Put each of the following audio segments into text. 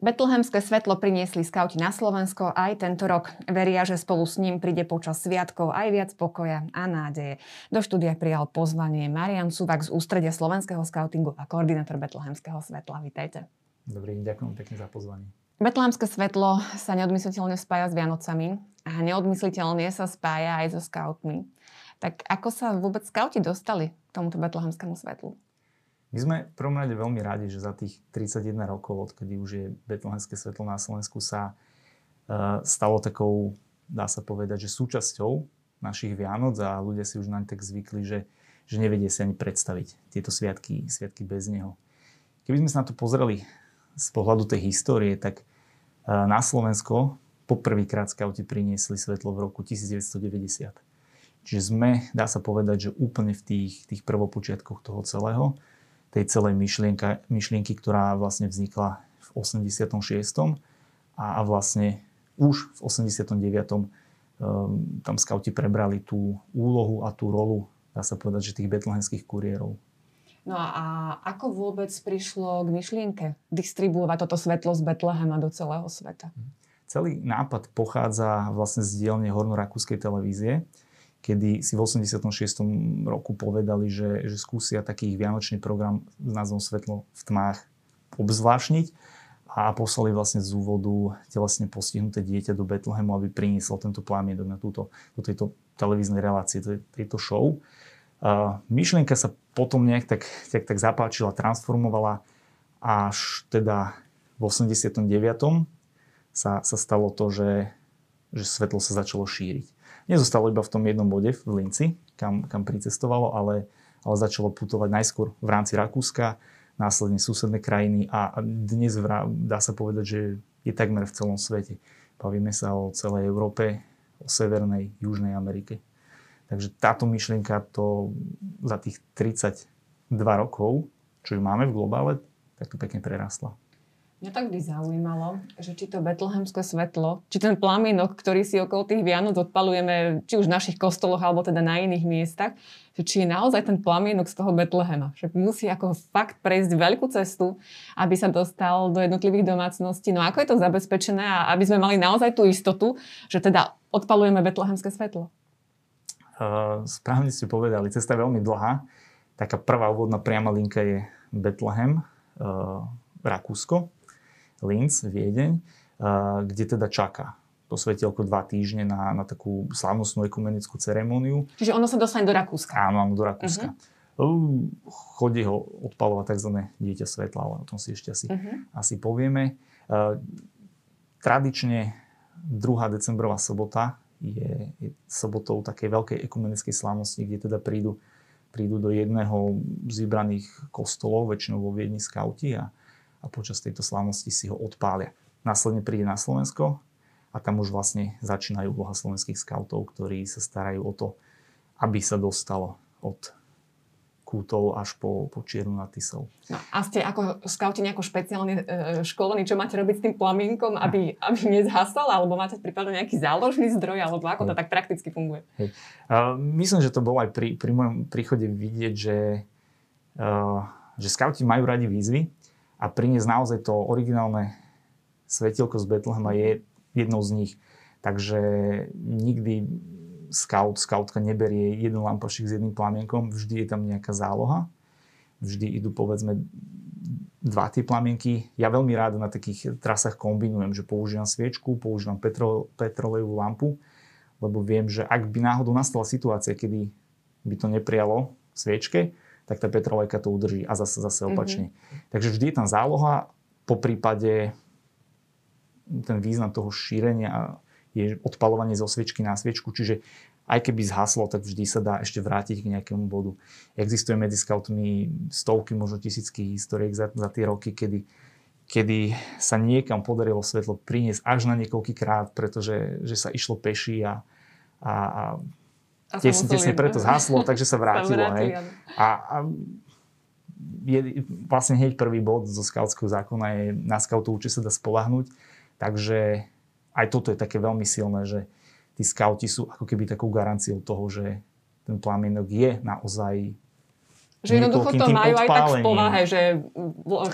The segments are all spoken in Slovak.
Betlehemské svetlo priniesli skauti na Slovensko aj tento rok. Veria, že spolu s ním príde počas sviatkov aj viac pokoja a nádeje. Do štúdia prijal pozvanie Marian Suvak z ústredia slovenského skautingu a koordinátor Betlehemského svetla. Vítajte. Dobrý deň, ďakujem pekne za pozvanie. Betlehemské svetlo sa neodmysliteľne spája s Vianocami a neodmysliteľne sa spája aj so skautmi. Tak ako sa vôbec skauti dostali k tomuto betlehemskému svetlu? My sme v prvom rade veľmi radi, že za tých 31 rokov, odkedy už je betlehemské svetlo na Slovensku, sa uh, stalo takou, dá sa povedať, že súčasťou našich Vianoc a ľudia si už naň tak zvykli, že, že nevedie si ani predstaviť tieto sviatky, sviatky bez neho. Keby sme sa na to pozreli z pohľadu tej histórie, tak uh, na Slovensko poprvýkrát skauti priniesli svetlo v roku 1990. Čiže sme, dá sa povedať, že úplne v tých, tých prvopočiatkoch toho celého tej celej myšlienka, myšlienky, ktorá vlastne vznikla v 86. A, a vlastne už v 89. Um, tam skauti prebrali tú úlohu a tú rolu, dá sa povedať, že tých betlehemských kuriérov. No a ako vôbec prišlo k myšlienke distribuovať toto svetlo z Betlehema do celého sveta? Celý nápad pochádza vlastne z dielne Hornorakúskej televízie, kedy si v 86. roku povedali, že, že skúsia taký vianočný program s názvom Svetlo v tmách obzvlášniť a poslali vlastne z úvodu telesne postihnuté dieťa do Betlehemu, aby prinieslo tento plámienok na túto, do tejto televíznej relácie, tejto show. Uh, myšlienka sa potom nejak tak, tak, tak zapáčila, transformovala až teda v 89. sa, sa stalo to, že, že svetlo sa začalo šíriť nezostalo iba v tom jednom bode v Linci, kam, kam pricestovalo, ale, ale začalo putovať najskôr v rámci Rakúska, následne susedné krajiny a dnes dá sa povedať, že je takmer v celom svete. Bavíme sa o celej Európe, o Severnej, Južnej Amerike. Takže táto myšlienka to za tých 32 rokov, čo ju máme v globále, tak to pekne prerastla. Mňa tak vždy zaujímalo, že či to betlehemské svetlo, či ten plamienok, ktorý si okolo tých Vianoc odpalujeme, či už v našich kostoloch, alebo teda na iných miestach, že či je naozaj ten plamienok z toho Betlehema. Že musí ako fakt prejsť veľkú cestu, aby sa dostal do jednotlivých domácností. No ako je to zabezpečené a aby sme mali naozaj tú istotu, že teda odpalujeme betlehemské svetlo? Uh, správne ste povedali, cesta je veľmi dlhá. Taká prvá úvodná priama linka je Betlehem, uh, Rakúsko Linz, Viedeň, kde teda čaká to svetielko dva týždne na, na takú slávnostnú ekumenickú ceremóniu. Čiže ono sa dostane do Rakúska. Áno, áno, do Rakúska. Uh-huh. Chodí ho odpalovať tzv. dieťa svetla, ale o tom si ešte asi, uh-huh. asi povieme. Uh, tradične 2. decembrová sobota je, je sobotou takej veľkej ekumenickej slávnosti, kde teda prídu, prídu do jedného z vybraných kostolov, väčšinou vo Viedni skauti a, a počas tejto slávnosti si ho odpália. Následne príde na Slovensko a tam už vlastne začínajú úloha slovenských skautov, ktorí sa starajú o to, aby sa dostalo od kútov až po, po Čiernu na Tisov. No, a ste ako skauti nejako špeciálne e, školení, čo máte robiť s tým plamienkom, aby, aby nezhasol, alebo máte prípadne nejaký záložný zdroj, alebo ako to tak prakticky funguje? Hej. Uh, myslím, že to bolo aj pri, pri mojom príchode vidieť, že, uh, že skauti majú radi výzvy a priniesť naozaj to originálne svetielko z Betlehema je jednou z nich. Takže nikdy scout, scoutka neberie jeden lampašik s jedným plamienkom, vždy je tam nejaká záloha. Vždy idú povedzme dva tie plamienky. Ja veľmi rád na takých trasách kombinujem, že používam sviečku, používam petro, petrolejovú lampu, lebo viem, že ak by náhodou nastala situácia, kedy by to neprialo sviečke, tak tá petrolejka to udrží a zase, zase mhm. opačne. Mm-hmm. Takže vždy je tam záloha, po prípade ten význam toho šírenia je odpalovanie zo sviečky na sviečku, čiže aj keby zhaslo, tak vždy sa dá ešte vrátiť k nejakému bodu. Existuje medzi scoutmi stovky, možno tisícky historiek za, za tie roky, kedy, kedy sa niekam podarilo svetlo priniesť až na niekoľký krát, pretože že sa išlo peši a, a, a tesne, tesne preto zhaslo, takže sa vrátilo. Sa hej. A, a je, vlastne hneď prvý bod zo skautského zákona je na skautov či sa dá spolahnuť. Takže aj toto je také veľmi silné, že tí skauti sú ako keby takou garanciou toho, že ten plamienok je naozaj Že jednoducho to majú aj tak v povahe, že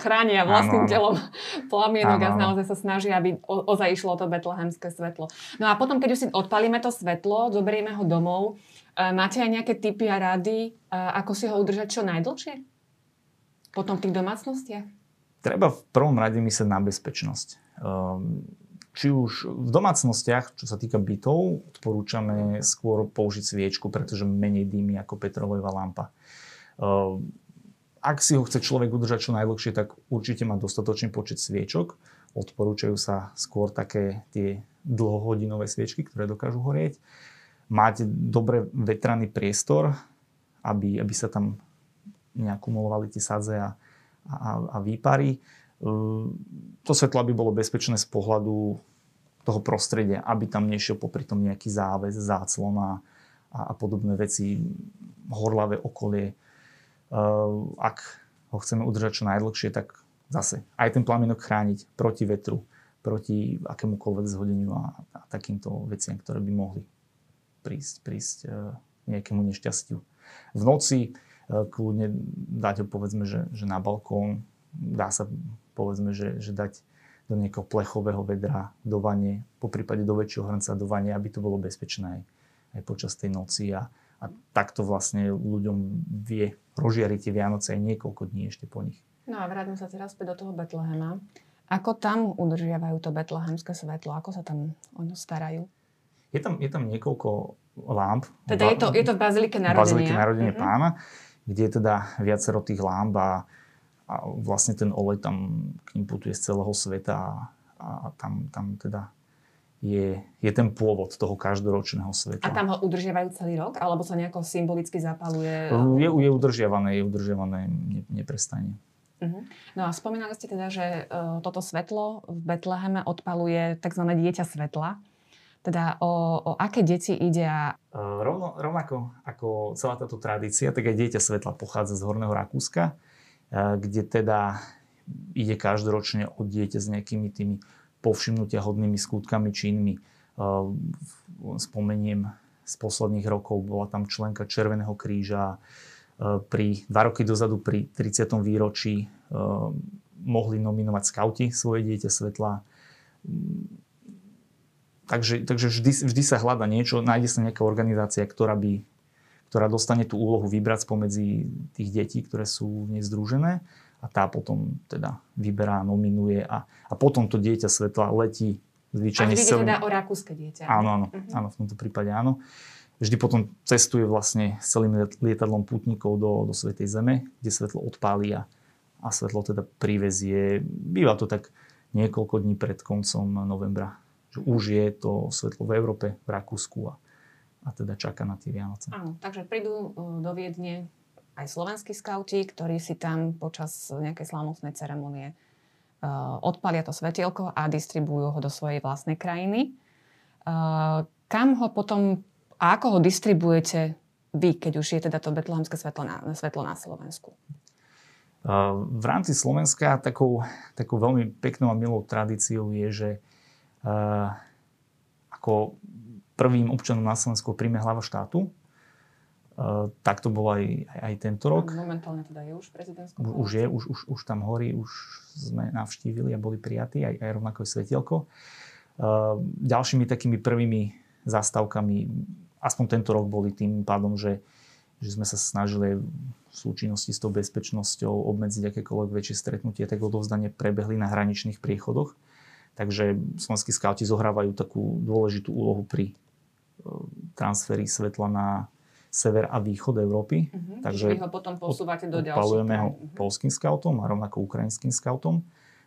chránia vlastným ano, telom plamienok a naozaj sa snažia, aby o, ozaj išlo to betlehemské svetlo. No a potom, keď už si odpalíme to svetlo, zoberieme ho domov, e, máte aj nejaké tipy a rady, e, ako si ho udržať čo najdlhšie? Potom v tých domácnostiach? Treba v prvom rade myslieť na bezpečnosť. Ehm, či už v domácnostiach, čo sa týka bytov, odporúčame skôr použiť sviečku, pretože menej dýmy ako petrolejová lampa. Ehm, ak si ho chce človek udržať čo najdlhšie, tak určite má dostatočný počet sviečok. Odporúčajú sa skôr také tie dlhohodinové sviečky, ktoré dokážu horieť. Máte dobre vetraný priestor, aby, aby sa tam neakumulovali tie sadze a, a, a výpary. Ehm, to svetlo aby bolo bezpečné z pohľadu toho prostredia, aby tam nešiel popri tom nejaký záväz, záclon a, a podobné veci, horlavé okolie Ehm, ak ho chceme udržať čo najdlhšie, tak zase aj ten plamienok chrániť proti vetru, proti akémukoľvek zhodeniu a, a takýmto veciam, ktoré by mohli prísť, prísť e, nejakému nešťastiu. V noci e, kľudne dať ho povedzme, že, že na balkón, dá sa povedzme, že, že dať do nejakého plechového vedra do vane, po prípade do väčšieho hrnca do vane, aby to bolo bezpečné aj, aj počas tej noci a, a takto vlastne ľuďom vie rozžiariť tie Vianoce aj niekoľko dní ešte po nich. No a vrátim sa teraz späť do toho Betlehema. Ako tam udržiavajú to betlehemské svetlo? Ako sa tam o ňo starajú? Je tam, je tam niekoľko lámp. Teda je to, je to v Bazilike narodenia. Bazilike narodenia mm-hmm. pána, kde je teda viacero tých lámp a, a vlastne ten olej tam k ním putuje z celého sveta a, a tam, tam teda je, je ten pôvod toho každoročného sveta. A tam ho udržiavajú celý rok? Alebo sa nejako symbolicky zapaluje? Je, je udržiavané, je udržiavané ne, neprestane. Uh-huh. No a spomínali ste teda, že uh, toto svetlo v Betleheme odpaluje tzv. dieťa svetla. Teda o, o aké deti ide a... Uh, rovno, rovnako ako celá táto tradícia, tak aj dieťa svetla pochádza z Horného Rakúska, uh, kde teda ide každoročne od dieťa s nejakými tými povšimnutia hodnými skutkami, činmi. Spomeniem z posledných rokov, bola tam členka Červeného kríža, pri dva roky dozadu pri 30. výročí mohli nominovať skauti svoje dieťa svetla. Takže, takže vždy, vždy sa hľada niečo, nájde sa nejaká organizácia, ktorá, by, ktorá dostane tú úlohu vybrať spomedzi tých detí, ktoré sú nezdružené a tá potom teda vyberá, nominuje a, a potom to dieťa svetla letí zvyčajne... A celým... teda o rakúske dieťa. Áno, áno, uh-huh. áno, v tomto prípade áno. Vždy potom cestuje vlastne s celým lietadlom putníkov do, do Svetej Zeme, kde svetlo odpáli a, a svetlo teda privezie. Býva to tak niekoľko dní pred koncom novembra. Že už je to svetlo v Európe, v Rakúsku a, a teda čaká na tie Vianoce. Áno, takže prídu uh, do Viedne aj slovenskí skauti, ktorí si tam počas nejakej slávnostnej ceremonie uh, odpalia to svetielko a distribujú ho do svojej vlastnej krajiny. Uh, kam ho potom a ako ho distribujete vy, keď už je teda to betlehemské svetlo na, svetlo na Slovensku? Uh, v rámci Slovenska takou, takou veľmi peknou a milou tradíciou je, že ako prvým občanom na Slovensku príjme hlava štátu, tak to bolo aj, aj, tento rok. Momentálne teda je už prezidentská Už je, už, už, už tam horí, už sme navštívili a boli prijatí, aj, aj rovnako je svetielko. Uh, ďalšími takými prvými zastavkami, aspoň tento rok boli tým pádom, že, že sme sa snažili v súčinnosti s tou bezpečnosťou obmedziť akékoľvek väčšie stretnutie, tak odovzdanie prebehli na hraničných priechodoch. Takže slovenskí skauti zohrávajú takú dôležitú úlohu pri uh, transferi svetla na sever a východ Európy. Uh-huh. Takže ho potom posúvate do ďalších. ho uh-huh. polským scoutom a rovnako ukrajinským scoutom.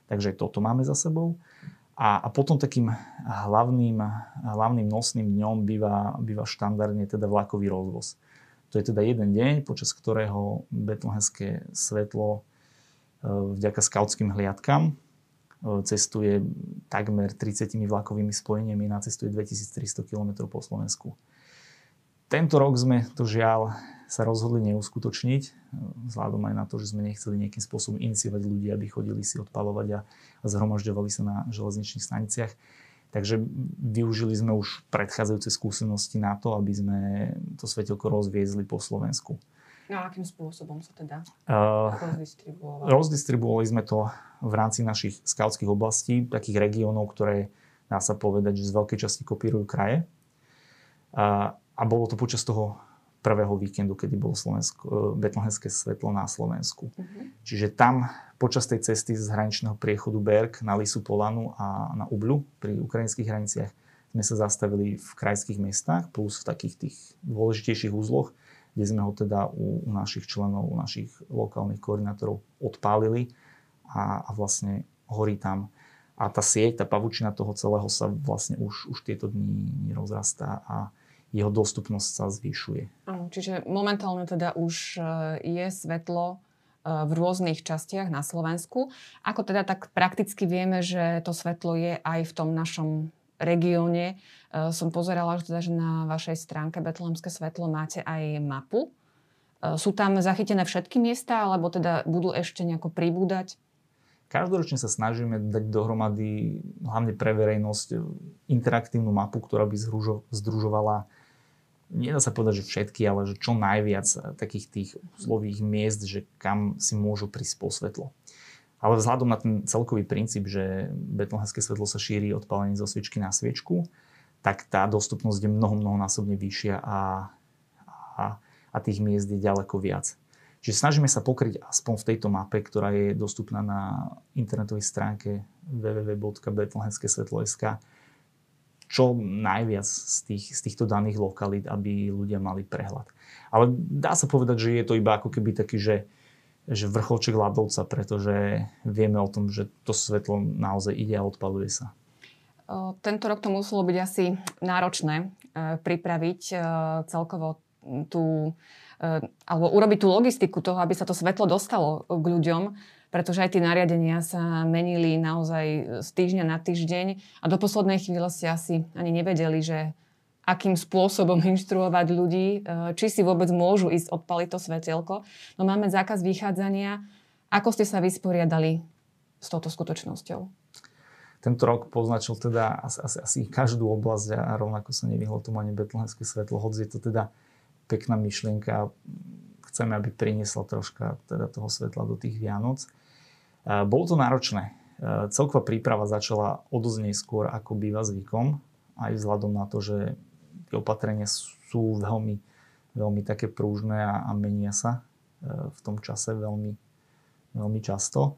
Takže toto máme za sebou. A, a potom takým hlavným, hlavným nosným dňom býva, býva štandardne teda vlakový rozvoz. To je teda jeden deň, počas ktorého betlehemské svetlo e, vďaka skautským hliadkam e, cestuje takmer 30 vlakovými spojeniami, nacestuje 2300 km po Slovensku. Tento rok sme to žiaľ sa rozhodli neuskutočniť, vzhľadom aj na to, že sme nechceli nejakým spôsobom iniciovať ľudí, aby chodili si odpalovať a, a zhromažďovali sa na železničných staniciach. Takže využili sme už predchádzajúce skúsenosti na to, aby sme to svetelko rozviezli po Slovensku. No a akým spôsobom sa teda uh, rozdistribuovali? Rozdistribuovali sme to v rámci našich skautských oblastí, takých regiónov, ktoré dá sa povedať, že z veľkej časti kopírujú kraje. A, a bolo to počas toho prvého víkendu, kedy bolo Slovensko, e, betlehemské svetlo na Slovensku. Uh-huh. Čiže tam počas tej cesty z hraničného priechodu Berg na Lisu Polanu a na Ubľu pri ukrajinských hraniciach sme sa zastavili v krajských mestách plus v takých tých dôležitejších úzloch, kde sme ho teda u, u našich členov, u našich lokálnych koordinátorov odpálili a, a vlastne horí tam. A tá sieť, tá pavučina toho celého sa vlastne už, už tieto dni rozrastá a jeho dostupnosť sa zvyšuje. Čiže momentálne teda už e, je svetlo e, v rôznych častiach na Slovensku. Ako teda tak prakticky vieme, že to svetlo je aj v tom našom regióne. E, som pozerala, že, teda, že na vašej stránke Betlehemské svetlo máte aj mapu. Sú tam zachytené všetky miesta, alebo teda budú ešte nejako pribúdať? Každoročne sa snažíme dať dohromady, hlavne pre verejnosť, interaktívnu mapu, ktorá by združovala nedá sa povedať, že všetky, ale že čo najviac takých tých slových miest, že kam si môžu prísť po svetlo. Ale vzhľadom na ten celkový princíp, že betlehemské svetlo sa šíri od palení zo sviečky na sviečku, tak tá dostupnosť je mnoho, mnohonásobne vyššia a, a, a tých miest je ďaleko viac. Čiže snažíme sa pokryť aspoň v tejto mape, ktorá je dostupná na internetovej stránke www.betlehemskesvetlo.sk čo najviac z, tých, z týchto daných lokalít, aby ľudia mali prehľad. Ale dá sa povedať, že je to iba ako keby taký, že, že vrcholček ľadovca, pretože vieme o tom, že to svetlo naozaj ide a odpaluje sa. Tento rok to muselo byť asi náročné e, pripraviť e, celkovo tú, e, alebo urobiť tú logistiku toho, aby sa to svetlo dostalo k ľuďom pretože aj tie nariadenia sa menili naozaj z týždňa na týždeň a do poslednej chvíle ste asi ani nevedeli, že akým spôsobom inštruovať ľudí, e, či si vôbec môžu ísť odpaliť to svetelko. No máme zákaz vychádzania. Ako ste sa vysporiadali s touto skutočnosťou? Tento rok poznačil teda asi, asi, asi každú oblasť a rovnako sa nevyhlo tomu ani betlehemské svetlo, hoď je to teda pekná myšlienka. Chceme, aby priniesla troška teda toho svetla do tých Vianoc. Bolo to náročné. Celková príprava začala o neskôr, ako býva zvykom, aj vzhľadom na to, že tie opatrenia sú veľmi, veľmi také prúžne a, a menia sa v tom čase veľmi, veľmi často.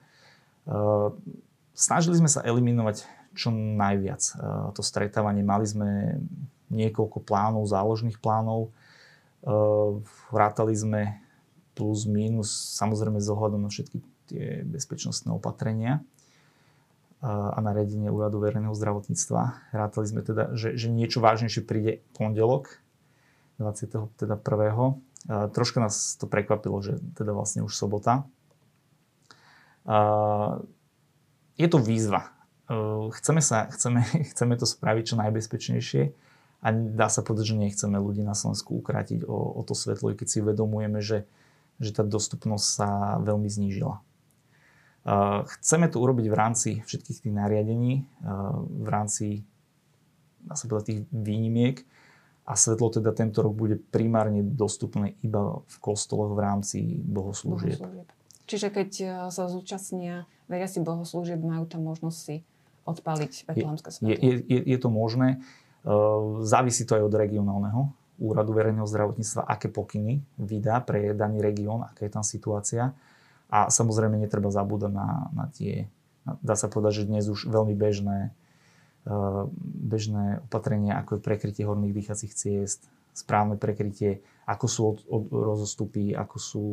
Snažili sme sa eliminovať čo najviac to stretávanie. Mali sme niekoľko plánov, záložných plánov. Vrátali sme plus, minus, samozrejme s na všetky tie bezpečnostné opatrenia a nariadenie úradu verejného zdravotníctva. Rátali sme teda, že, že niečo vážnejšie príde pondelok 21. Teda troška nás to prekvapilo, že teda vlastne už sobota. Je to výzva. Chceme, sa, chceme, chceme to spraviť čo najbezpečnejšie a dá sa povedať, že nechceme ľudí na Slovensku ukrátiť o, o to svetlo, keď si uvedomujeme, že, že tá dostupnosť sa veľmi znížila. Chceme to urobiť v rámci všetkých tých nariadení, v rámci dá sa povedať, tých výnimiek a svetlo teda tento rok bude primárne dostupné iba v kostoloch v rámci bohoslúžieb. bohoslúžieb. Čiže keď e, sa zúčastnia veriaci bohoslúžieb, majú tam možnosť si odpaliť betlehemské svetlo? Je, je, je to možné. E, závisí to aj od regionálneho úradu verejného zdravotníctva, aké pokyny vydá pre daný región, aká je tam situácia. A samozrejme netreba zabúdať na, na tie, dá sa povedať, že dnes už veľmi bežné, eh, bežné opatrenia, ako je prekrytie horných dýchacích ciest, správne prekrytie, ako sú od, od rozostupy, ako, sú,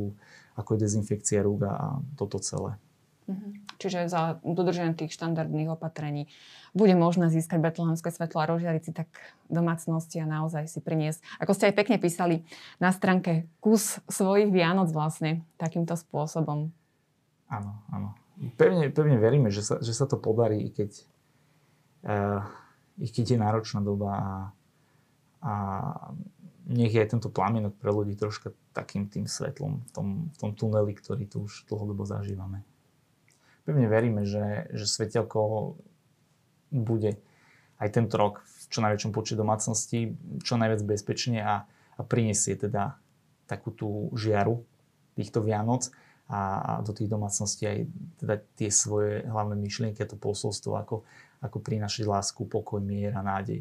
ako je dezinfekcia rúk a toto celé. Mhm. Čiže za dodržanie tých štandardných opatrení bude možné získať betlehemské svetlo a rozžiariť si tak domácnosti a naozaj si priniesť, ako ste aj pekne písali na stránke, kus svojich Vianoc vlastne takýmto spôsobom. Áno, áno. Pevne, pevne veríme, že sa, že sa to podarí, i keď, uh, i keď je náročná doba a, a nech je aj tento plamienok pre ľudí troška takým tým svetlom v tom, v tom tuneli, ktorý tu už dlhodobo zažívame pevne veríme, že, že svetelko bude aj tento rok v čo najväčšom počte domácností, čo najviac bezpečne a, a prinesie teda takú tú žiaru týchto Vianoc a, a do tých domácností aj teda tie svoje hlavné myšlienky a to posolstvo, ako, ako prinašať lásku, pokoj, mier a nádej.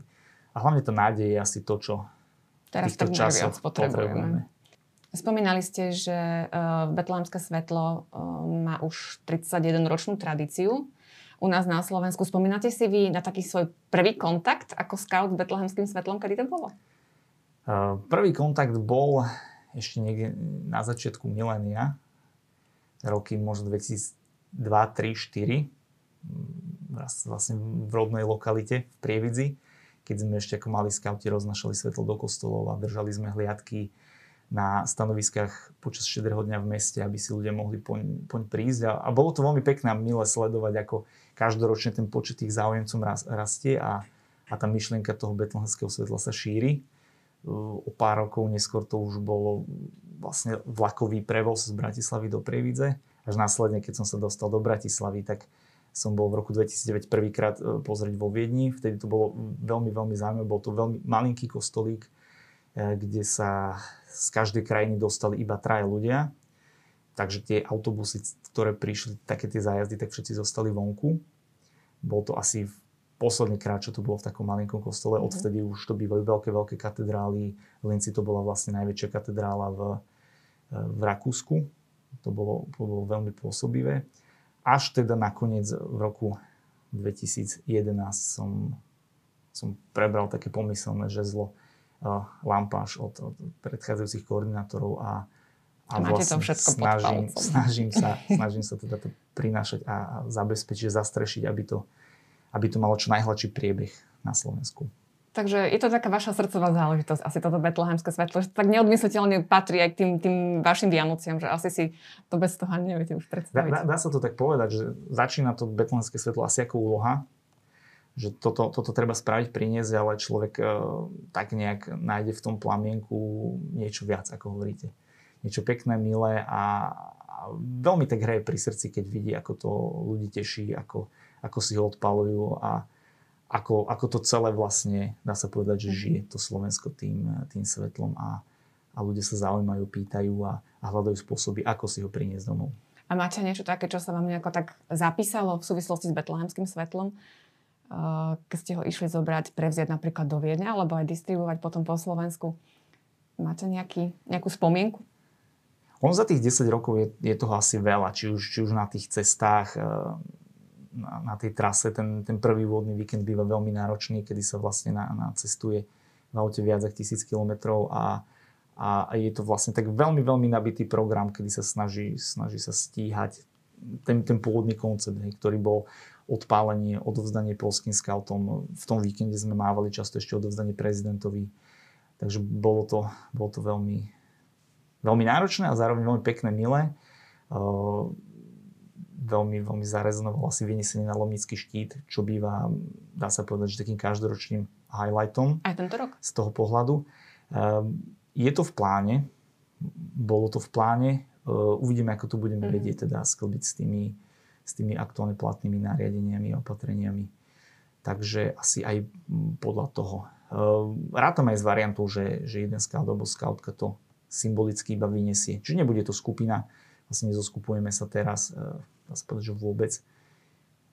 A hlavne tá nádej je asi to, čo Teraz týchto časoch potrebujeme. potrebujeme. Spomínali ste, že uh, Betlehemské svetlo uh, má už 31-ročnú tradíciu. U nás na Slovensku spomínate si vy na taký svoj prvý kontakt ako scout s Betlehemským svetlom, kedy to bolo? Uh, prvý kontakt bol ešte niekde na začiatku milénia, roky možno 2002, 3, 4, vlastne v rodnej lokalite v Prievidzi, keď sme ešte ako mali skauti roznašali svetlo do kostolov a držali sme hliadky na stanoviskách počas štedrého dňa v meste, aby si ľudia mohli poň, poň prísť. A, a bolo to veľmi pekné a milé sledovať, ako každoročne ten počet tých záujemcov rastie a, a tá myšlienka toho betlehemského svetla sa šíri o pár rokov neskôr to už bolo vlastne vlakový prevoz z Bratislavy do Prievidze. Až následne, keď som sa dostal do Bratislavy, tak som bol v roku 2009 prvýkrát e, pozrieť vo Viedni. Vtedy to bolo veľmi, veľmi zaujímavé. Bol to veľmi malinký kostolík, kde sa z každej krajiny dostali iba traje ľudia. Takže tie autobusy, ktoré prišli, také tie zájazdy, tak všetci zostali vonku. Bol to asi posledný krát, čo to bolo v takom malinkom kostole. Mhm. Odvtedy už to bývajú veľké, veľké katedrály. V Linci to bola vlastne najväčšia katedrála v, v Rakúsku. To bolo, to bolo veľmi pôsobivé. Až teda nakoniec v roku 2011 som, som prebral také pomyselné žezlo lampáš od, od predchádzajúcich koordinátorov a, a vlastne to všetko snažím, snažím, sa, snažím sa teda to prinášať a, a zabezpečiť, zastrešiť, aby to aby to malo čo najhladší priebeh na Slovensku. Takže je to taká vaša srdcová záležitosť, asi toto betlehemské svetlo, že tak neodmysliteľne patrí aj k tým, tým vašim Vianociam, že asi si to bez toho neviete už predstaviť. Dá, dá sa to tak povedať, že začína to betlehemské svetlo asi ako úloha, že toto, toto treba spraviť, priniesť, ale človek e, tak nejak nájde v tom plamienku niečo viac, ako hovoríte. Niečo pekné, milé a, a veľmi tak hraje pri srdci, keď vidí, ako to ľudí teší, ako, ako si ho odpalujú a ako, ako to celé vlastne, dá sa povedať, že mhm. žije to Slovensko tým, tým svetlom a, a ľudia sa zaujímajú, pýtajú a, a hľadajú spôsoby, ako si ho priniesť domov. A máte niečo také, čo sa vám nejako tak zapísalo v súvislosti s betlehemským svetlom? Keď ste ho išli zobrať, prevziať napríklad do Viedňa, alebo aj distribuovať potom po Slovensku. Máte nejaký, nejakú spomienku? On za tých 10 rokov je, je toho asi veľa, či už, či už na tých cestách, na, na tej trase ten, ten prvý vodný víkend býva veľmi náročný, kedy sa vlastne na, na cestuje v aute viac ako tisíc kilometrov a, a je to vlastne tak veľmi, veľmi nabitý program, kedy sa snaží, snaží sa stíhať ten, ten pôvodný koncept, ktorý bol odpálenie, odovzdanie polským scoutom. V tom víkende sme mávali často ešte odovzdanie prezidentovi. Takže bolo to, bolo to veľmi, veľmi náročné a zároveň veľmi pekné, milé. Uh, veľmi, veľmi zarezonoval asi vynesenie na Lomnický štít, čo býva, dá sa povedať, že takým každoročným highlightom. Aj tento rok? Z toho pohľadu. Je to v pláne, bolo to v pláne, uvidíme, ako to budeme mm-hmm. vedieť teda sklbiť s tými, s tými aktuálne platnými nariadeniami a opatreniami. Takže asi aj podľa toho. Ehm, rátam aj s variantou, že, že jeden scout alebo scoutka to symbolicky iba vyniesie. Čiže nebude to skupina, vlastne nezoskupujeme sa teraz dá sa povedať, že vôbec.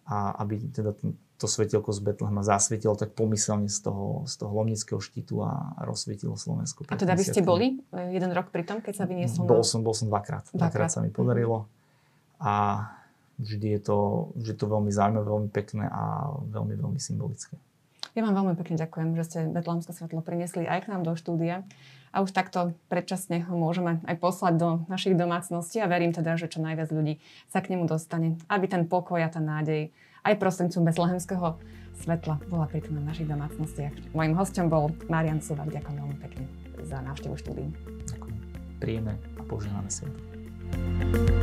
A aby teda to svetielko z Betlehema zasvietilo tak pomyselne z toho, z toho Lomnického štítu a rozsvietilo Slovensko. A teda vy ste boli e, jeden rok pri tom, keď sa vyniesol? Bol som, bol som dvakrát. Dvakrát, dvakrát sa mi podarilo. A vždy je to, vždy je to veľmi zaujímavé, veľmi pekné a veľmi, veľmi symbolické. Ja vám veľmi pekne ďakujem, že ste Betlehemské svetlo priniesli aj k nám do štúdia a už takto predčasne ho môžeme aj poslať do našich domácností a verím teda, že čo najviac ľudí sa k nemu dostane, aby ten pokoj a tá nádej aj prostredníctvom betlehemského svetla bola prítomná v našich domácnostiach. Mojím hostom bol Marian Suvak. Ďakujem veľmi pekne za návštevu štúdiu. Ďakujem. Príjemné a požehnané svetlo.